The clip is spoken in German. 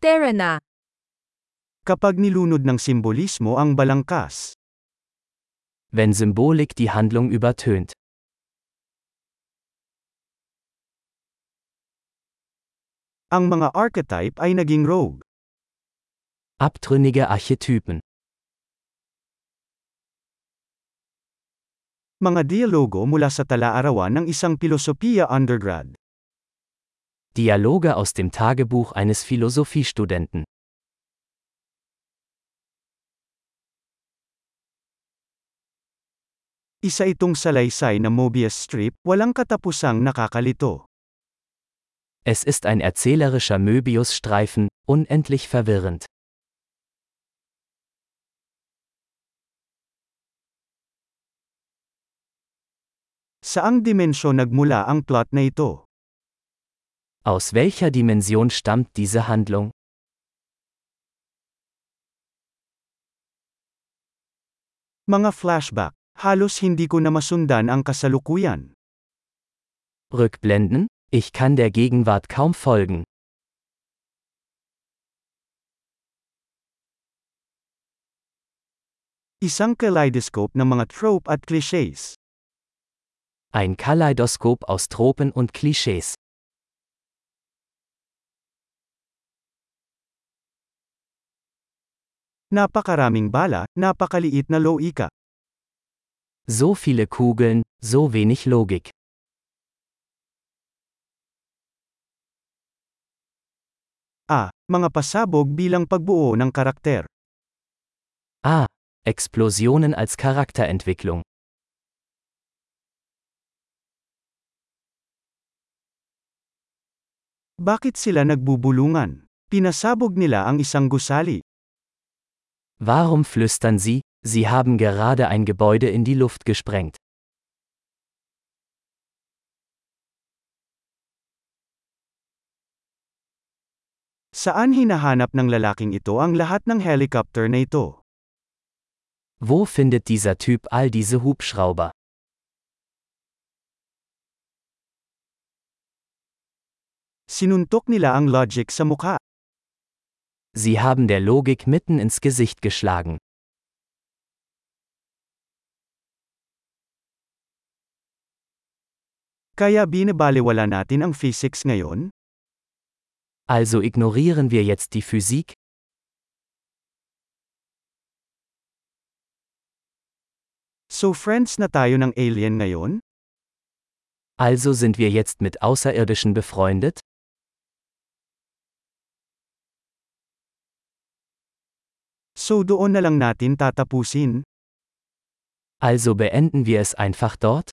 Tara na. Kapag nilunod ng simbolismo ang balangkas. Wenn Symbolik die Handlung übertönt. Ang mga archetype ay naging rogue. Abtrünnige Archetypen. Mga dialogo mula sa tala-arawan ng isang pilosopiya undergrad. Dialoge aus dem Tagebuch eines Philosophiestudenten. Isa itong salaysay na Mobius strip, walang katapusang nakakalito. Es ist ein erzählerischer Möbius-Streifen, unendlich verwirrend. Saang dimensyon nagmula ang plot na ito? Aus welcher Dimension stammt diese Handlung? Mga flashback. Halos hindi ko na masundan ang kasalukuyan. Rückblenden? Ich kann der Gegenwart kaum folgen. Isang kaleidoscope ng mga trope at clichés. Ein Kaleidoskop aus Tropen und Klischees. Napakaraming bala, napakaliit na loika. So viele Kugeln, so wenig Logik. Ah, mga pasabog bilang pagbuo ng karakter. Ah, Explosionen als Charakterentwicklung. Bakit sila nagbubulungan? Pinasabog nila ang isang gusali. Warum flüstern sie, sie haben gerade ein Gebäude in die Luft gesprengt? Saan hinahanap ng lalaking ito ang lahat ng helicopter na ito? Wo findet dieser Typ all diese Hubschrauber? Sinuntok nila ang logic sa mukha. Sie haben der Logik mitten ins Gesicht geschlagen. Kaya binabaliwala natin ang physics ngayon? Also ignorieren wir jetzt die Physik? So friends na tayo ng alien ngayon? Also sind wir jetzt mit Außerirdischen befreundet? So doon na lang natin tatapusin. Also beenden wir es einfach dort?